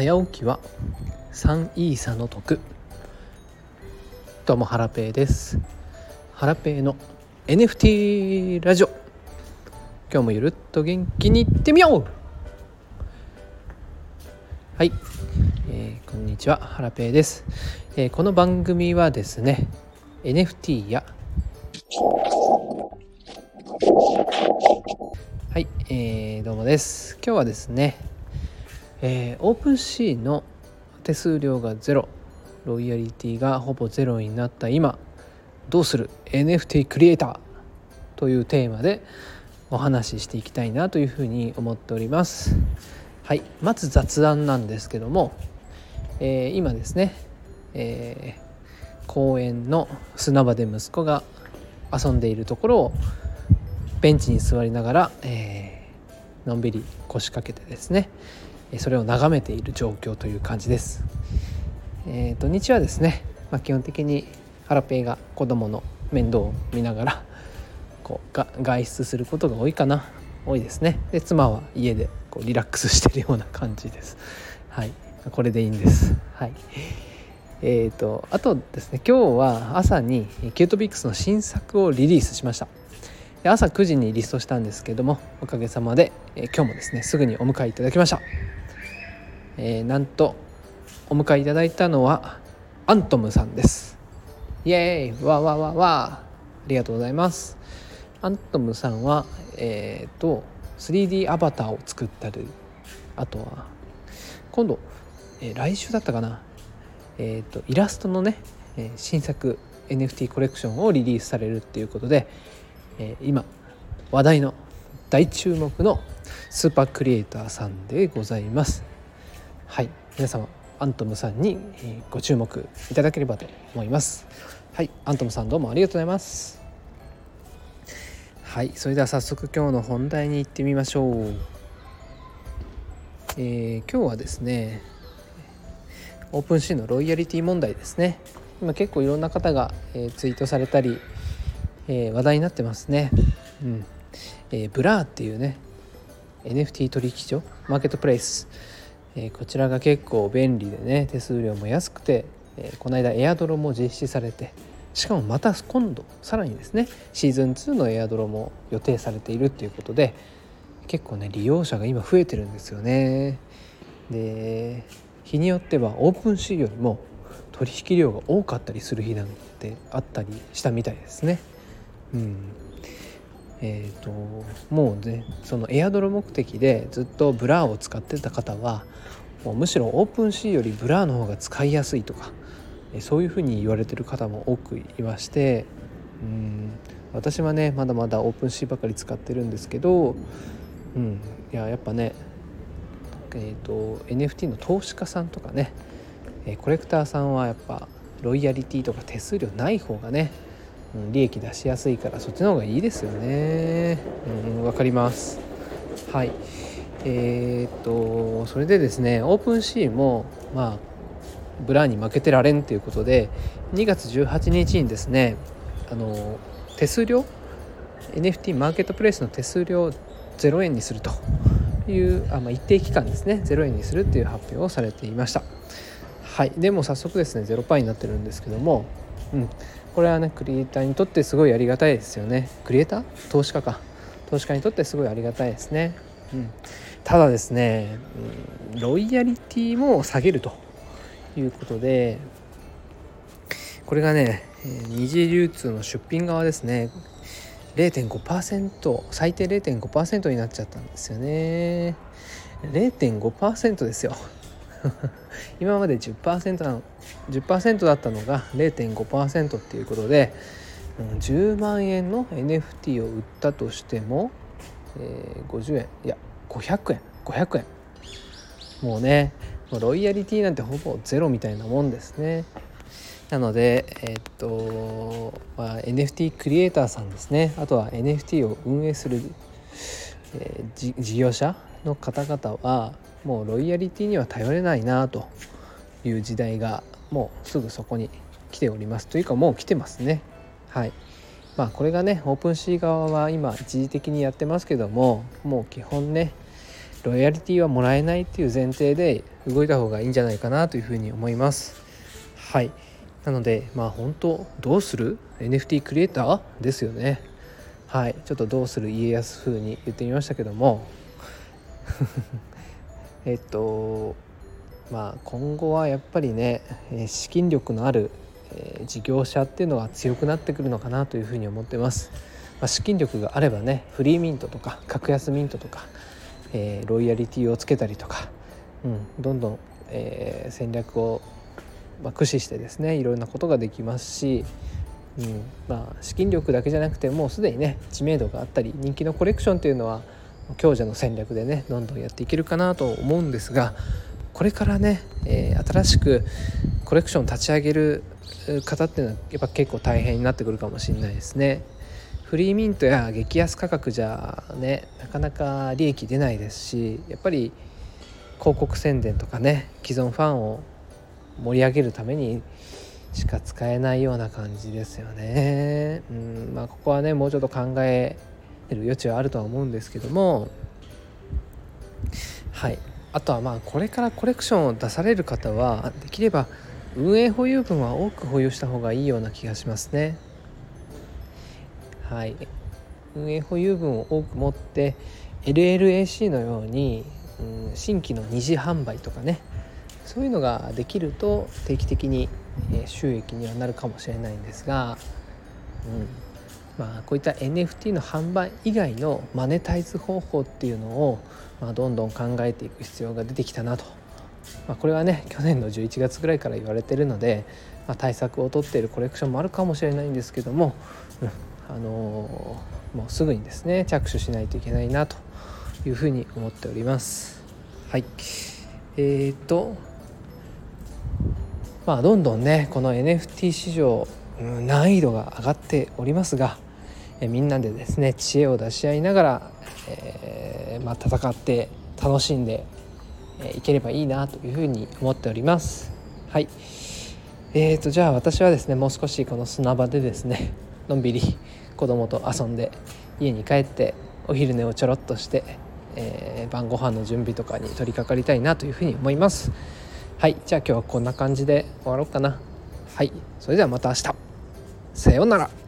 早起きは3イーサの得。どうもハラペーです。ハラペーの NFT ラジオ。今日もゆるっと元気にいってみよう。はい、えー、こんにちは。ハラペーです、えー、この番組はですね NFT やはい、えー、どうもです。今日はですねえー、 OpenSea の手数料がゼロロイヤリティがほぼゼロになった今どうする？NFT クリエイターというテーマでお話ししていきたいなというふうに思っております。はいまず雑談なんですけども、えー、今ですね、えー、公園の砂場で息子が遊んでいるところをベンチに座りながら、えー、のんびり腰掛けてですねそれを眺めている状況という感じです。えー、土日はですね、まあ、基本的にハラペイが子供の面倒を見ながらこうが外出することが多いかな。多いですね。で妻は家でこうリラックスしてるような感じです。はい。これでいいんです。はい。えーと、あとですね今日は朝にキュートビックスの新作をリリースしました。で朝9時にリストしたんですけどもおかげさまで、えー、今日もですねすぐにお迎えいただきました。えー、なんとお迎えいただいたのはアントムさんです。イエーイ。わわわわ。ありがとうございます。アントムさんはえっ、ー、と 3D アバターを作ったりあとは今度、えー、来週だったかな。えっ、ー、とイラストのね、え新作 NFT コレクションをリリースされるっていうことで、え今話題の大注目のスーパークリエイターさんでございます。はい。皆様アントムさんにご注目いただければと思います。はい。アントムさんどうもありがとうございます。はい。それでは早速今日の本題に行ってみましょう。えー、今日はですね OpenSea のロイヤリティ問題ですね。今結構いろんな方が、えー、ツイートされたり、えー、話題になってますね。うん。えー、 Blur っていうね NFT 取引所マーケットプレイス。え、こちらが結構便利でね手数料も安くて、えー、この間エアドロも実施されてしかもまた今度さらにですねシーズン2のエアドロも予定されているっていうことで結構ね利用者が今増えてるんですよね。で日によっては OpenSea よりも取引量が多かったりする日なんてあったりしたみたいですね。うん、えーと、もうねそのエアドロ目的でずっと Blur を使ってた方はもうむしろ OpenSea より Blur の方が使いやすいとかそういうふうに言われてる方も多くいましてうん私はねまだまだ OpenSea ばかり使ってるんですけど、うん、いややっぱね、えーと、NFT の投資家さんとかねコレクターさんはやっぱロイヤリティとか手数料ない方がね利益出しやすいからそっちの方がいいですよね。うん分かります。はい。えー、っとそれでですね OpenSea もまあ Blur に負けてられんということで2月18日にですねあの手数料？NFT マーケットプレイスの手数料0円にするというあ、まあ、一定期間ですね0円にするっていう発表をされていました。はい。でも早速ですね0パーになってるんですけどもうん。これはねクリエイターにとってすごいありがたいですよね。クリエイター？投資家か。投資家にとってすごいありがたいですね、うん、ただですね、うん、ロイヤリティも下げるということでこれがね二次流通の出品側ですね。0.5%最低0.5%になっちゃったんですよね。0.5%ですよ。今まで10%なの10%だったのが0.5%っていうことで10万円の NFT を売ったとしても、えー、50円いや500円500円もうねロイヤリティなんてほぼゼロみたいなもんですね。なのでえ、っと、まあ、NFT クリエイターさんですね。あとは NFT を運営する、えー、事業者の方々はもうロイヤリティには頼れないなという時代がもうすぐそこに来ておりますというかもう来てますね。はい。まあこれがねオープンシー側は今一時的にやってますけどももう基本ねロイヤリティはもらえないっていう前提で動いた方がいいんじゃないかなというふうに思います。はい。なのでまあ本当どうする？NFT クリエイターですよね。はい。ちょっとどうする家康風に言ってみましたけども。えっとまあ今後はやっぱりね資金力のある事業者っていうのは強くなってくるのかなというふうに思ってます、まあ、資金力があればねフリーミントとか格安ミントとか、えー、ロイヤリティをつけたりとか、うん、どんどん、えー、戦略を、まあ、駆使してですねいろんなことができますし、うんまあ、資金力だけじゃなくてもうすでにね知名度があったり人気のコレクションというのは強者の戦略でねどんどんやっていけるかなと思うんですがこれからね、えー、新しくコレクション立ち上げる方っていうのはやっぱ結構大変になってくるかもしれないですね。フリーミントや激安価格じゃねなかなか利益出ないですしやっぱり広告宣伝とかね既存ファンを盛り上げるためにしか使えないような感じですよね。うんまあ、ここはねもうちょっと考えてる余地はあるとは思うんですけどもはい。あとはまあこれからコレクションを出される方はできれば運営保有分は多く保有した方がいいような気がしますね。はい。運営保有分を多く持って LLAC のように、うん、新規の二次販売とかねそういうのができると定期的に収益にはなるかもしれないんですが、うん。まあ、こういった NFT の販売以外のマネタイズ方法っていうのを、まあ、どんどん考えていく必要が出てきたなと、まあ、これはね去年の11月ぐらいから言われてるので、まあ、対策を取っているコレクションもあるかもしれないんですけども、うん、あのー、もうすぐにですね着手しないといけないなというふうに思っております。はいえーとまあ、どんどんねこの NFT 市場難易度が上がっておりますがえみんなでですね知恵を出し合いながら、えー、まあ、戦って楽しんでいければいいなというふうに思っております。はい。えーと、じゃあ私はですねもう少しこの砂場でですね のんびり子供と遊んで家に帰ってお昼寝をちょろっとして、えー、晩ご飯の準備とかに取り掛かりたいなというふうに思います。はい。じゃあ今日はこんな感じで終わろうかな。はい。それではまた明日。さようなら。